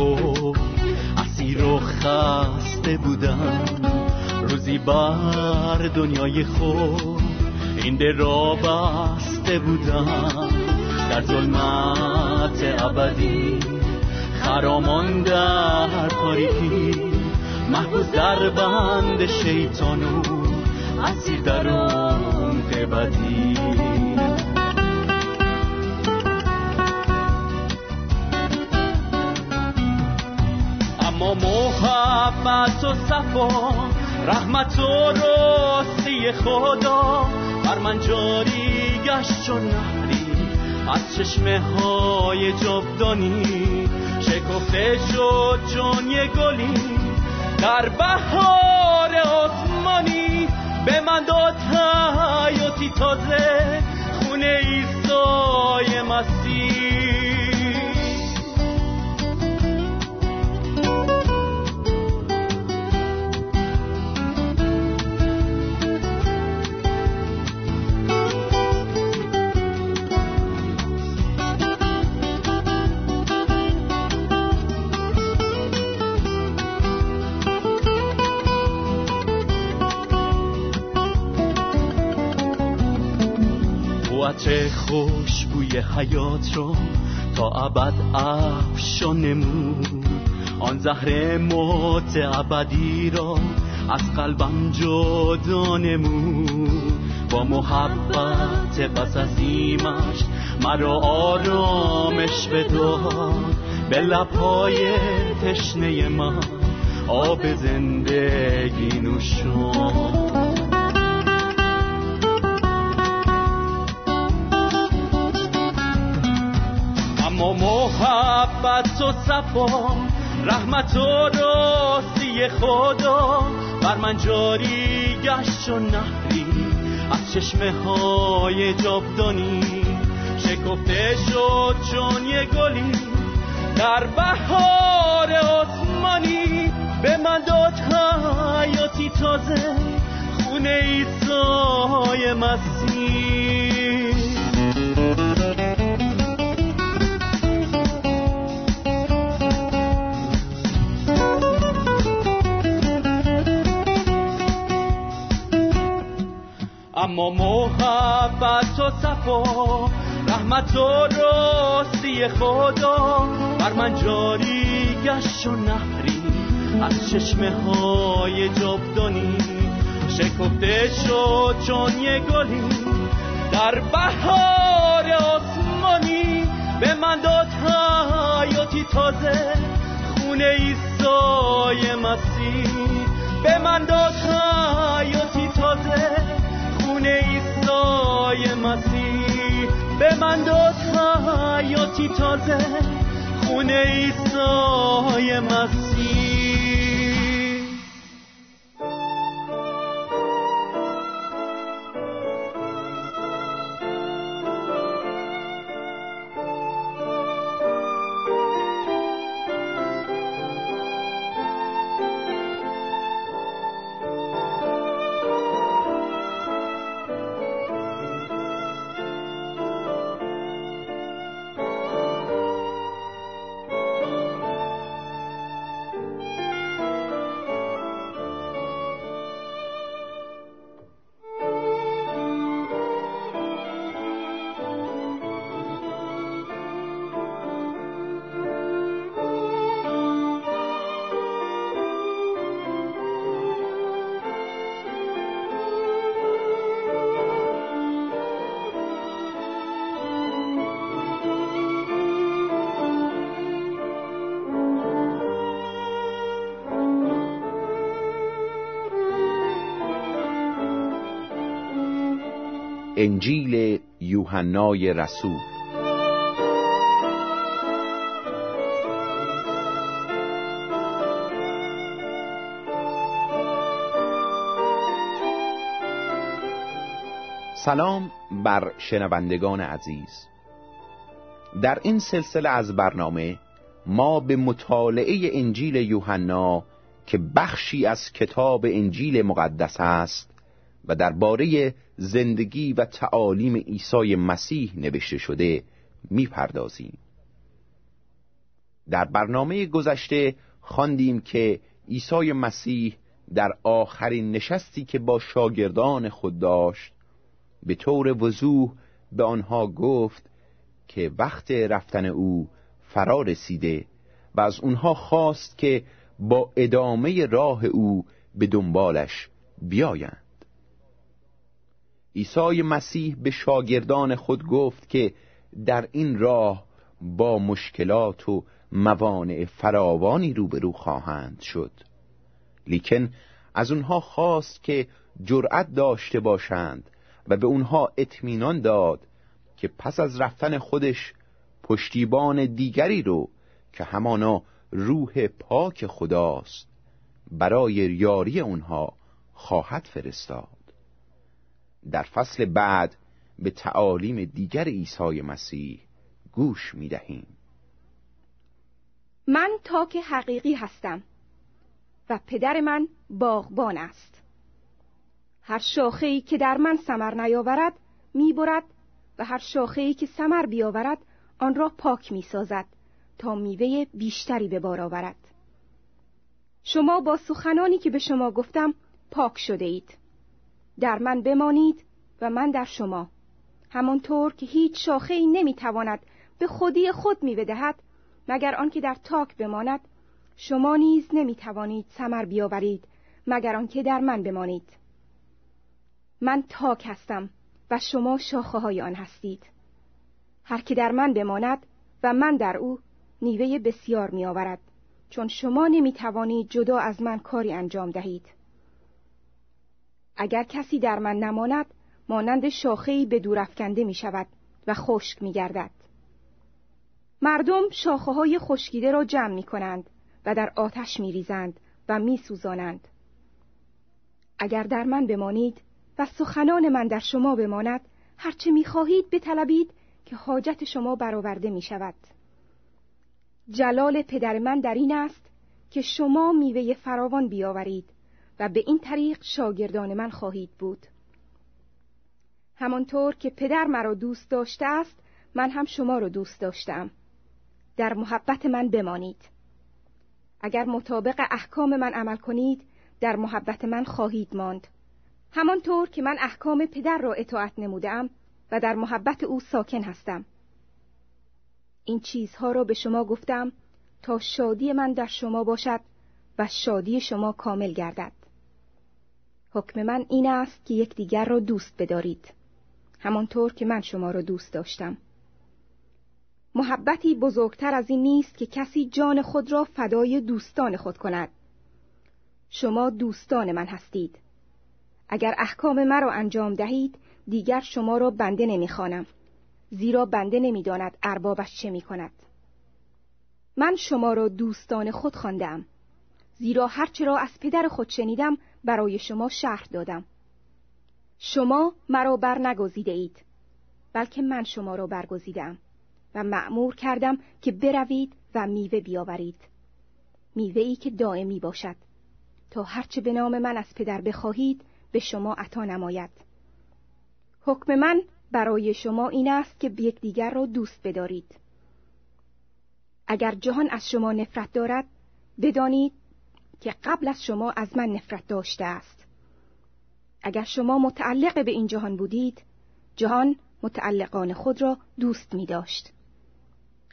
خود اسیر و خسته بودم. روزی بر دنیای خود این را بسته بودم. در ظلمت ابدی خرامان در تاریکی. محبوز در بند شیطانو اسیر در اون بدی محبت و صفا رحمت و راستی خدا. بر من جاری گشت چون نهری از چشمه های جبدانی شکفته شد چون یه گلی در بهار آسمانی. به من داد حیاتی تازه خونه ایسای مسیح عطر خوشبوی حیات رو تا ابد افشان نمود. آن زهر موت ابدی را از قلبم جدا نمود. با محبت پس از ایمش مرا آرامش بداد. به لبهای تشنه من آب زندگی نوشان. اما محبت و صفا رحمت و راستی خدا. بر من جاری گشت و نهری از چشمه های جابدانی شکفته شد چون یه گلی در بهار آسمانی. به من داد حیاتی تازه خونه ایسای مسیح. اما محبت و صفا رحمت و راستی خدا. بر من جاری گشت و نهری از چشمه های جبدانی شکفته شد چون یه گلی در بهار آسمانی. به من داد حیاتی تازه خونه ایسای مسیح. به من داد حیاتی تازه خونه ایسای مسیح. به من داد حیاتی تازه. خونه ایسای مسیح. انجیل یوحنای رسول. سلام بر شنوندگان عزیز. در این سلسله از برنامه ما به مطالعه انجیل یوحنا که بخشی از کتاب انجیل مقدس است و درباره زندگی و تعالیم عیسی مسیح نوشته شده می‌پردازیم. در برنامه گذشته خواندیم که عیسی مسیح در آخرین نشستی که با شاگردان خود داشت به طور وضوح به آنها گفت که وقت رفتن او فرا رسیده و از اونها خواست که با ادامه راه او به دنبالش بیایند. عیسی مسیح به شاگردان خود گفت که در این راه با مشکلات و موانع فراوانی روبرو خواهند شد. لیکن از اونها خواست که جرأت داشته باشند و به اونها اطمینان داد که پس از رفتن خودش پشتیبان دیگری رو که همانا روح پاک خداست برای یاری اونها خواهد فرستاد. در فصل بعد به تعالیم دیگر عیسی مسیح گوش می دهیم من تاک حقیقی هستم و پدر من باغبان است. هر شاخه‌ای که در من سمر نیاورد می‌برد و هر شاخه‌ای که سمر بیاورد آن را پاک می‌سازد تا میوه بیشتری به بار آورد. شما با سخنانی که به شما گفتم پاک شده اید. در من بمانید و من در شما. همانطور که هیچ شاخه ای نمی‌تواند به خودی خود میوه دهد مگر آنکه در تاک بماند شما نیز نمی‌توانید ثمر بیاورید مگر آنکه در من بمانید. من تاک هستم و شما شاخه های آن هستید. هر که در من بماند و من در او نیوه بسیار می آورد چون شما نمی توانید جدا از من کاری انجام دهید. اگر کسی در من نماند مانند شاخهای به دور افکنده می شود و خشک می گردد مردم شاخه های خشکیده را جمع می کنند و در آتش می ریزند و می سوزانند. اگر در من بمانید و سخنان من در شما بماند هرچه می خواهید بطلبید که حاجت شما برآورده می شود. جلال پدر من در این است که شما میوه فراوان بیاورید و به این طریق شاگردان من خواهید بود. همانطور که پدر مرا دوست داشته است من هم شما را دوست داشتم. در محبت من بمانید. اگر مطابق احکام من عمل کنید در محبت من خواهید ماند. همانطور که من احکام پدر را اطاعت نمودم و در محبت او ساکن هستم. این چیزها را به شما گفتم تا شادی من در شما باشد و شادی شما کامل گردد. حکم من این است که یکدیگر را دوست بدارید. همانطور که من شما را دوست داشتم. محبتی بزرگتر از این نیست که کسی جان خود را فدای دوستان خود کند. شما دوستان من هستید. اگر احکام مرا انجام دهید دیگر شما را بنده نمی‌خوانم زیرا بنده نمی‌داند اربابش چه می کند. من شما را دوستان خود خواندم زیرا هرچه را از پدر خود شنیدم برای شما شرح دادم. شما مرا بر نگزیده اید بلکه من شما را برگزیدم و معمور کردم که بروید و میوه بیاورید. میوه ای که دائمی باشد. تا هرچه به نام من از پدر بخواهید به شما عطا نماید. حکم من برای شما این است که یکدیگر را دوست بدارید. اگر جهان از شما نفرت دارد بدانید که قبل از شما از من نفرت داشته است. اگر شما متعلق به این جهان بودید جهان متعلقان خود را دوست می داشت.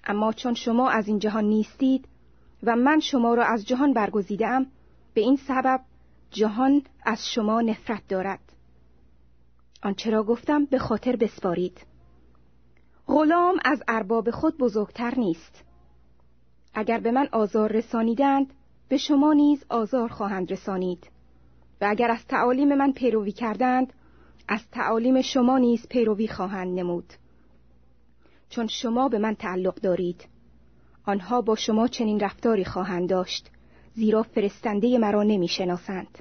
اما چون شما از این جهان نیستید و من شما را از جهان برگزیدم به این سبب جهان از شما نفرت دارد. آنچه را گفتم به خاطر بسپارید. غلام از ارباب خود بزرگتر نیست. اگر به من آزار رسانیدند به شما نیز آزار خواهند رسانید و اگر از تعالیم من پیروی کردند از تعالیم شما نیز پیروی خواهند نمود چون شما به من تعلق دارید آنها با شما چنین رفتاری خواهند داشت زیرا فرستنده مرا نمی شناسند.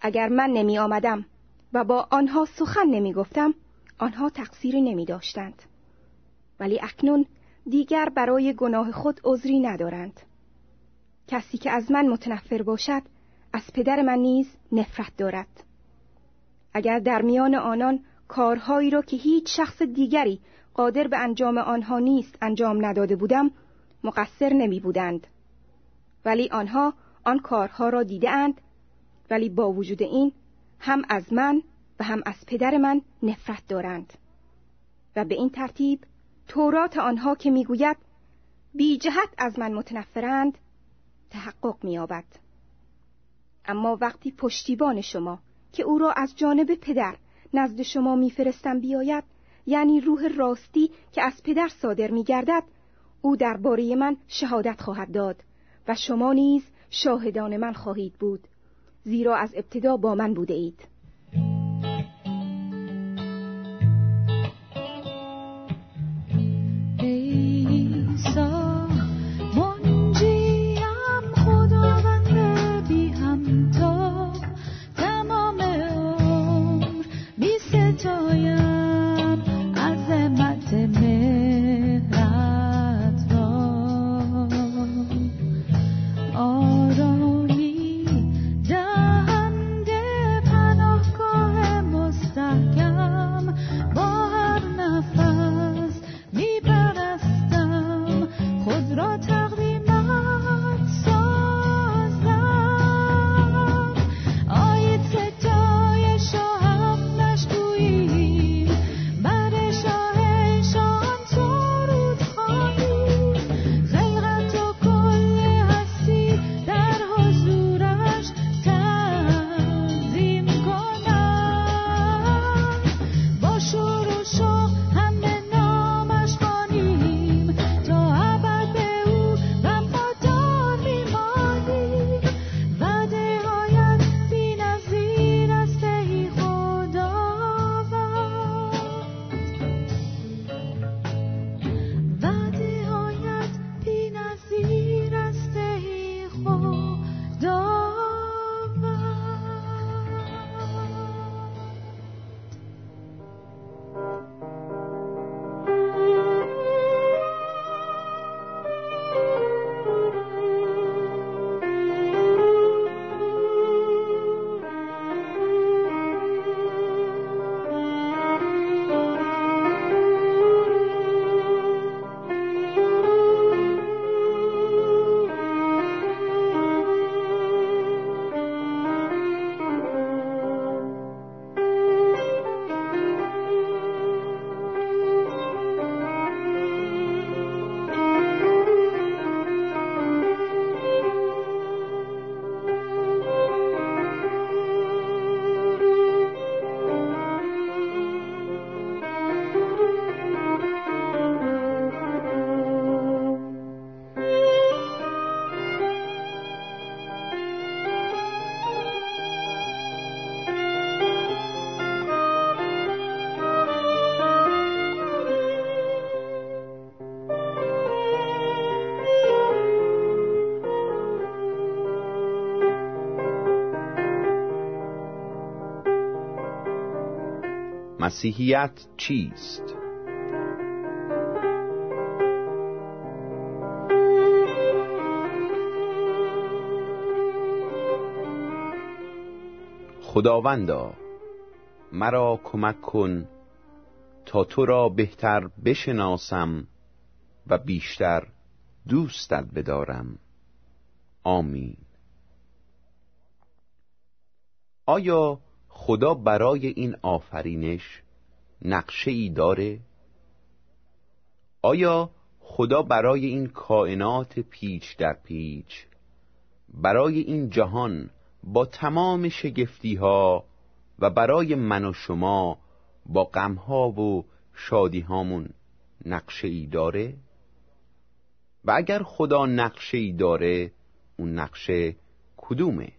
اگر من نمی آمدم و با آنها سخن نمی گفتم آنها تقصیری نمی داشتند. ولی اکنون دیگر برای گناه خود عذری ندارند. کسی که از من متنفر باشد از پدر من نیز نفرت دارد. اگر در میان آنان کارهایی را که هیچ شخص دیگری قادر به انجام آنها نیست انجام نداده بودم مقصر نمی بودند. ولی آنها آن کارها را دیدهاند ولی با وجود این هم از من و هم از پدر من نفرت دارند و به این ترتیب تورات آنها که می‌گوید بی جهت از من متنفرند تحقق مییابد. اما وقتی پشتیبان شما که او را از جانب پدر نزد شما میفرستم بیاید یعنی روح راستی که از پدر صادر میگردد او درباره من شهادت خواهد داد و شما نیز شاهدان من خواهید بود زیرا از ابتدا با من بوده اید. مسیحیت چیست؟ خداوندا مرا کمک کن تا تو را بهتر بشناسم و بیشتر دوستت بدارم آمین آیا خدا برای این آفرینش نقشه ای داره؟ آیا خدا برای این کائنات پیچ در پیچ برای این جهان با تمام شگفتی ها و برای من و شما با غمها و شادی هامون نقشه ای داره؟ و اگر خدا نقشه ای داره اون نقشه کدومه؟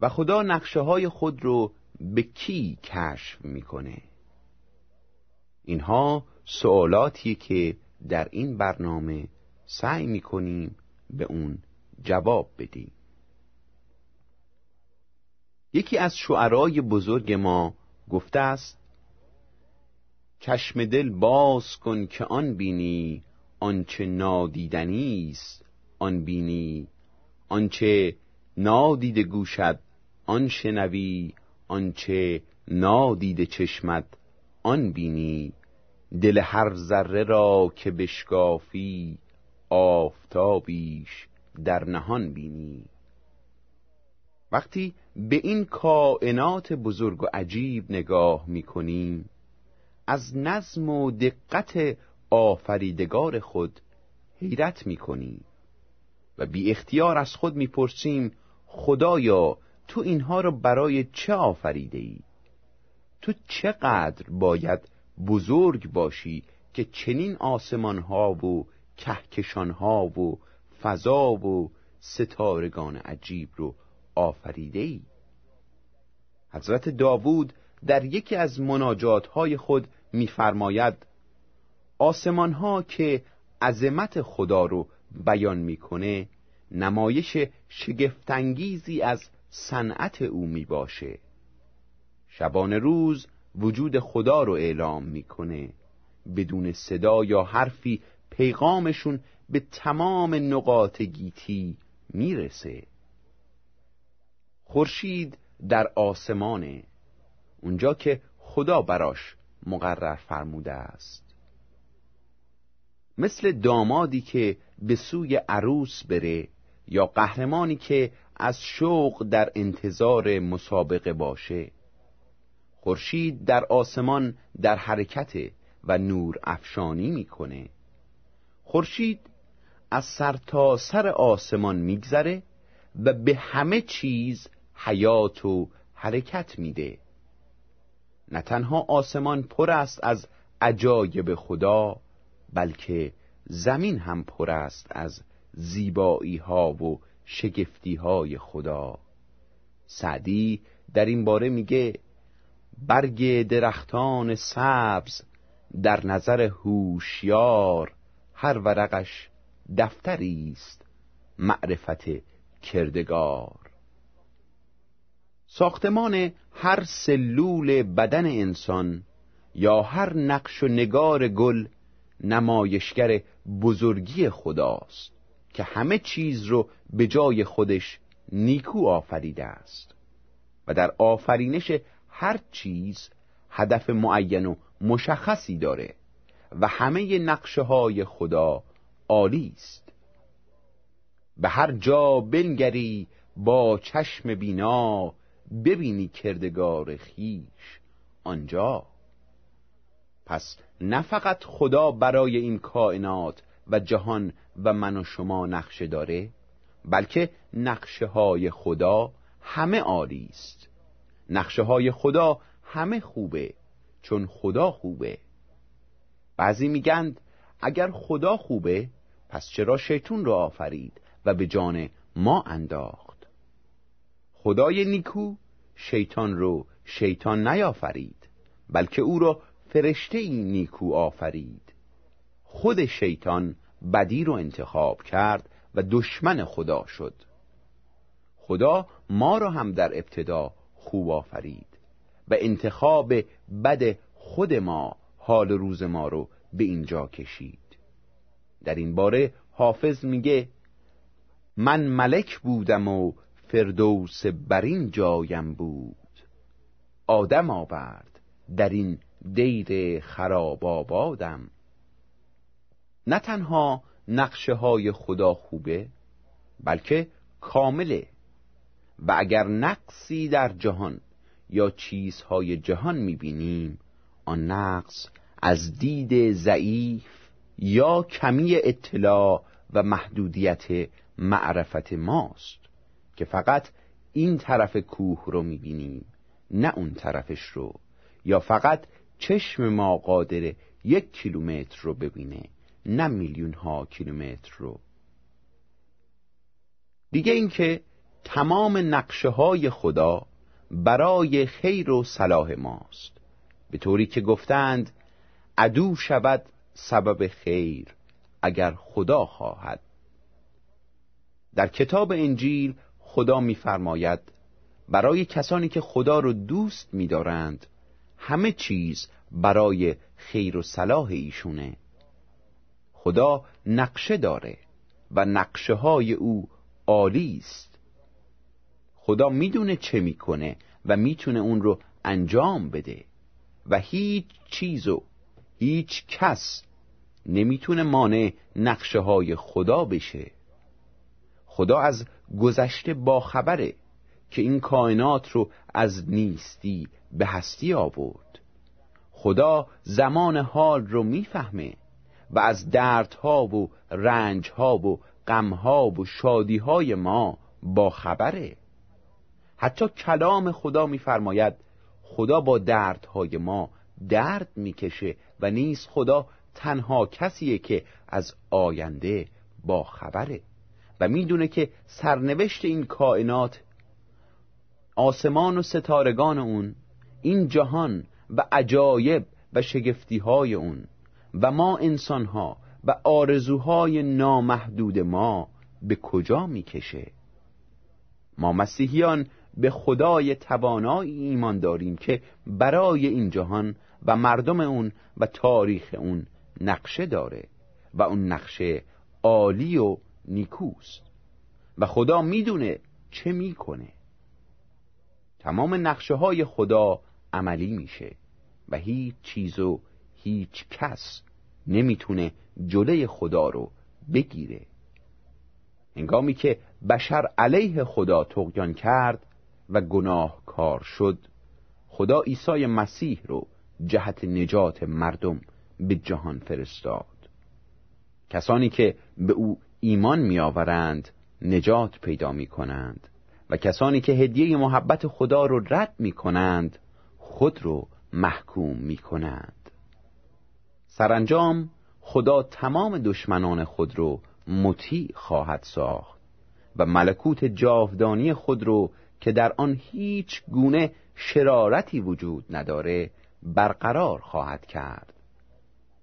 و خدا نقشه های خود رو به کی کشف می‌کنه؟ اینها سوالاتی که در این برنامه سعی می‌کنیم به اون جواب بدیم. یکی از شعرای بزرگ ما گفته است چشم دل باز کن که آن بینی آنچه نادیدنی است آن بینی آنچه نادیده گوشد آن شنوی آنچه نادیده چشمت آن بینی. دل هر ذره را که بشکافی آفتابیش در نهان بینی. وقتی به این کائنات بزرگ و عجیب نگاه می‌کنیم از نظم و دقت آفریدگار خود حیرت می‌کنیم و بی اختیار از خود می‌پرسیم خدایا تو اینها را برای چه آفریده ای؟ تو چقدر باید بزرگ باشی که چنین آسمان ها و کهکشان ها و فضا و ستارگان عجیب رو آفریده ای حضرت داوود در یکی از مناجات های خود میفرماید آسمان ها که عظمت خدا رو بیان می‌کنه نمایش شگفتانگیزی از صنعت او می باشه شبان روز وجود خدا رو اعلام می‌کنه. بدون صدا یا حرفی پیغامشون به تمام نقاط گیتی می‌رسه. خورشید در آسمانه. اونجا که خدا براش مقرر فرموده است. مثل دامادی که به سوی عروس بره یا قهرمانی که از شوق در انتظار مسابقه باشه. خورشید در آسمان در حرکت و نور افشانی می‌کنه. خورشید از سر تا سر آسمان میگذره و به همه چیز حیات و حرکت میده. نه تنها آسمان پر است از عجایب خدا بلکه زمین هم پر است از زیبایی ها و شگفتی های خدا. سعدی در این باره میگه برگ درختان سبز در نظر هوشیار هر ورقش دفتری است معرفت کردگار. ساختمان هر سلول بدن انسان یا هر نقش و نگار گل نمایشگر بزرگی خداست که همه چیز رو به جای خودش نیکو آفریده است و در آفرینش هر چیز هدف معین و مشخصی داره و همه نقشه های خدا عالی است. به هر جا بنگری با چشم بینا ببینی کردگار خیش آنجا. پس نه فقط خدا برای این کائنات و جهان و من و شما نقشه داره بلکه نقشه های خدا همه عالی است. نقشه های خدا همه خوبه چون خدا خوبه. بعضی میگند اگر خدا خوبه پس چرا شیطون رو آفرید و به جان ما انداخت؟ خدای نیکو شیطان رو شیطان نیافرید بلکه او را فرشته ای نیکو آفرید. خود شیطان بدی رو انتخاب کرد و دشمن خدا شد. خدا ما را هم در ابتدا خوب آفرید و انتخاب بد خود ما حال روز ما رو به اینجا کشید. در این باره حافظ میگه من ملک بودم و فردوس بر این جایم بود. آدم آورد در این دیر خراب آبادم. نه تنها نقشه های خدا خوبه بلکه کامله. و اگر نقصی در جهان یا چیزهای جهان می‌بینیم آن نقص از دید ضعیف یا کمی اطلاع و محدودیت معرفت ماست که فقط این طرف کوه رو می‌بینیم نه اون طرفش رو. یا فقط چشم ما قادر یک کیلومتر رو ببینه نه میلیون ها کیلومتر رو. دیگه اینکه تمام نقشه های خدا برای خیر و صلاح ماست. به طوری که گفتند عدو شود سبب خیر اگر خدا خواهد. در کتاب انجیل خدا میفرماید برای کسانی که خدا رو دوست می‌دارند همه چیز برای خیر و صلاح ایشونه. خدا نقشه داره و نقشه های او عالی است. خدا می‌دونه چه می‌کنه و می‌تونه اون رو انجام بده و هیچ چیزو هیچ کس نمی‌تونه مانع نقشه های خدا بشه. خدا از گذشته باخبره. که این کائنات رو از نیستی به هستی آورد. خدا زمان حال رو می‌فهمه و از دردها و رنجها و غمها و شادیهای ما باخبره حتی کلام خدا میفرماید خدا با دردهای ما درد می‌کشه و نیز خدا تنها کسیه که از آینده با خبره. و می‌دونه که سرنوشت این کائنات آسمان و ستارگان اون این جهان و عجایب و شگفتی های اون و ما انسان ها و آرزوهای نامحدود ما به کجا می‌کشه؟ ما مسیحیان به خدای توانایی ایمان داریم که برای این جهان و مردم اون و تاریخ اون نقشه داره و اون نقشه عالی و نیکوست. و خدا می‌دونه چه می‌کنه. تمام نقشه های خدا عملی میشه و هیچ چیز و هیچ کس نمی‌تونه جلوی خدا رو بگیره. هنگامی که بشر علیه خدا تقیان کرد و گناه کار شد خدا عیسی مسیح رو جهت نجات مردم به جهان فرستاد. کسانی که به او ایمان میآورند نجات پیدا می کنند کسانی که هدیه محبت خدا رو رد می کنند خود رو محکوم می کنند سرانجام خدا تمام دشمنان خود رو مطیع خواهد ساخت و ملکوت جاودانی خود رو که در آن هیچ گونه شرارتی وجود نداره برقرار خواهد کرد.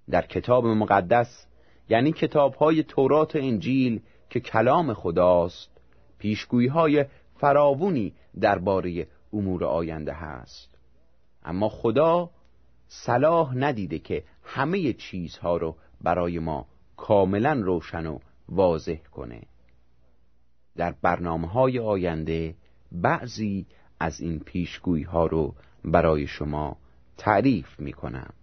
در کتاب مقدس یعنی کتاب های تورات انجیل که کلام خداست پیشگویی های فراوونی درباره امور آینده هست. اما خدا صلاح ندیده که همه چیزها رو برای ما کاملا روشن و واضح کنه. در برنامه های آینده بعضی از این پیشگویی ها رو برای شما تعریف می کنم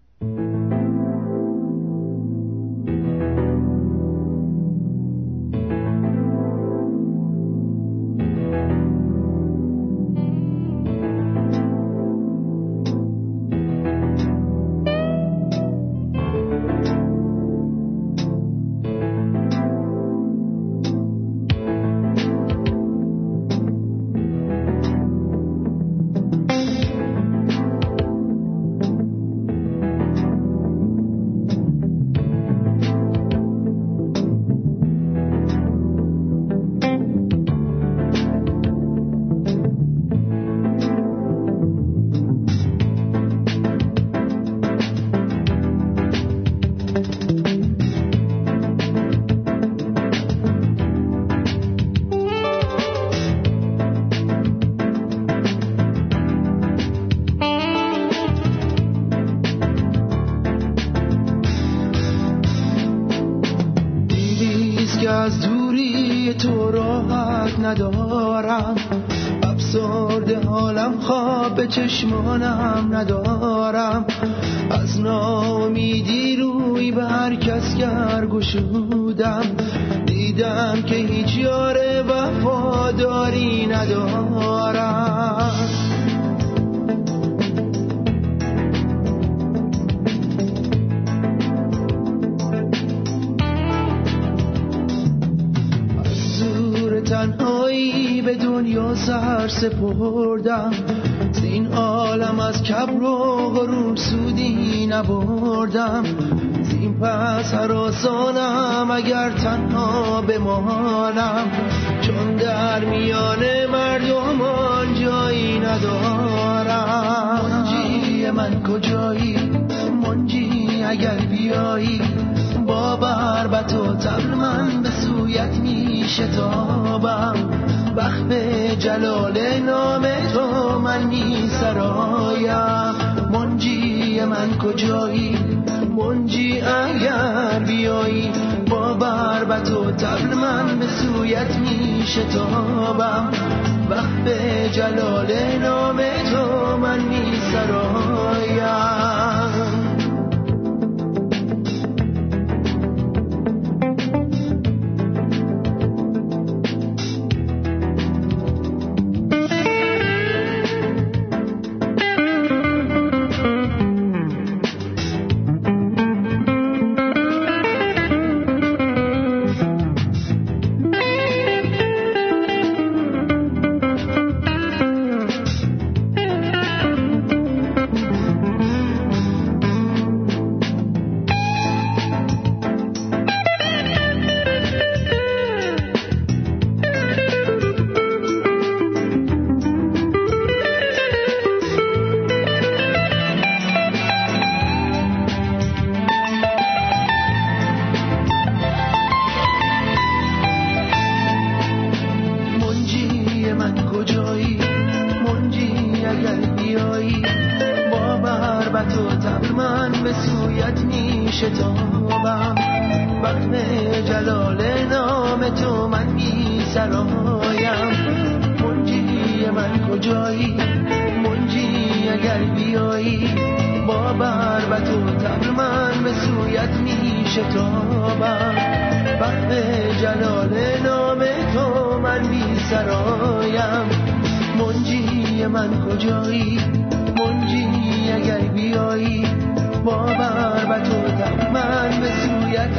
چشمانم ندارم. از نامیدی روی به هر کس گر گشودم. دیدم که هیچ یار وفاداری ندارم. سر سپردم. این عالم از کبر و غرور سودی نبردم. زین پس حراسانم اگر تنها بمانم. چون در میان مردمان جایی ندارم. منجی من کجایی؟ منجی اگر بیایی؟ با بربت و تبر من به سویت می شتابم. وقت جلال نام تو من می سرایم. منجی من کجایی؟ منجی اگر بیایی با بربت و تبل من به سویت می شتابم وقت جلال نام تو من می سرایم. سرایم منجی من کجایی؟ منجی اگر بیایی با بربت و تب من به سویت می شتابم وقت جلال نام تو من می سرایم. منجی من کجایی؟ منجی اگر بیایی باور و تو من به سویت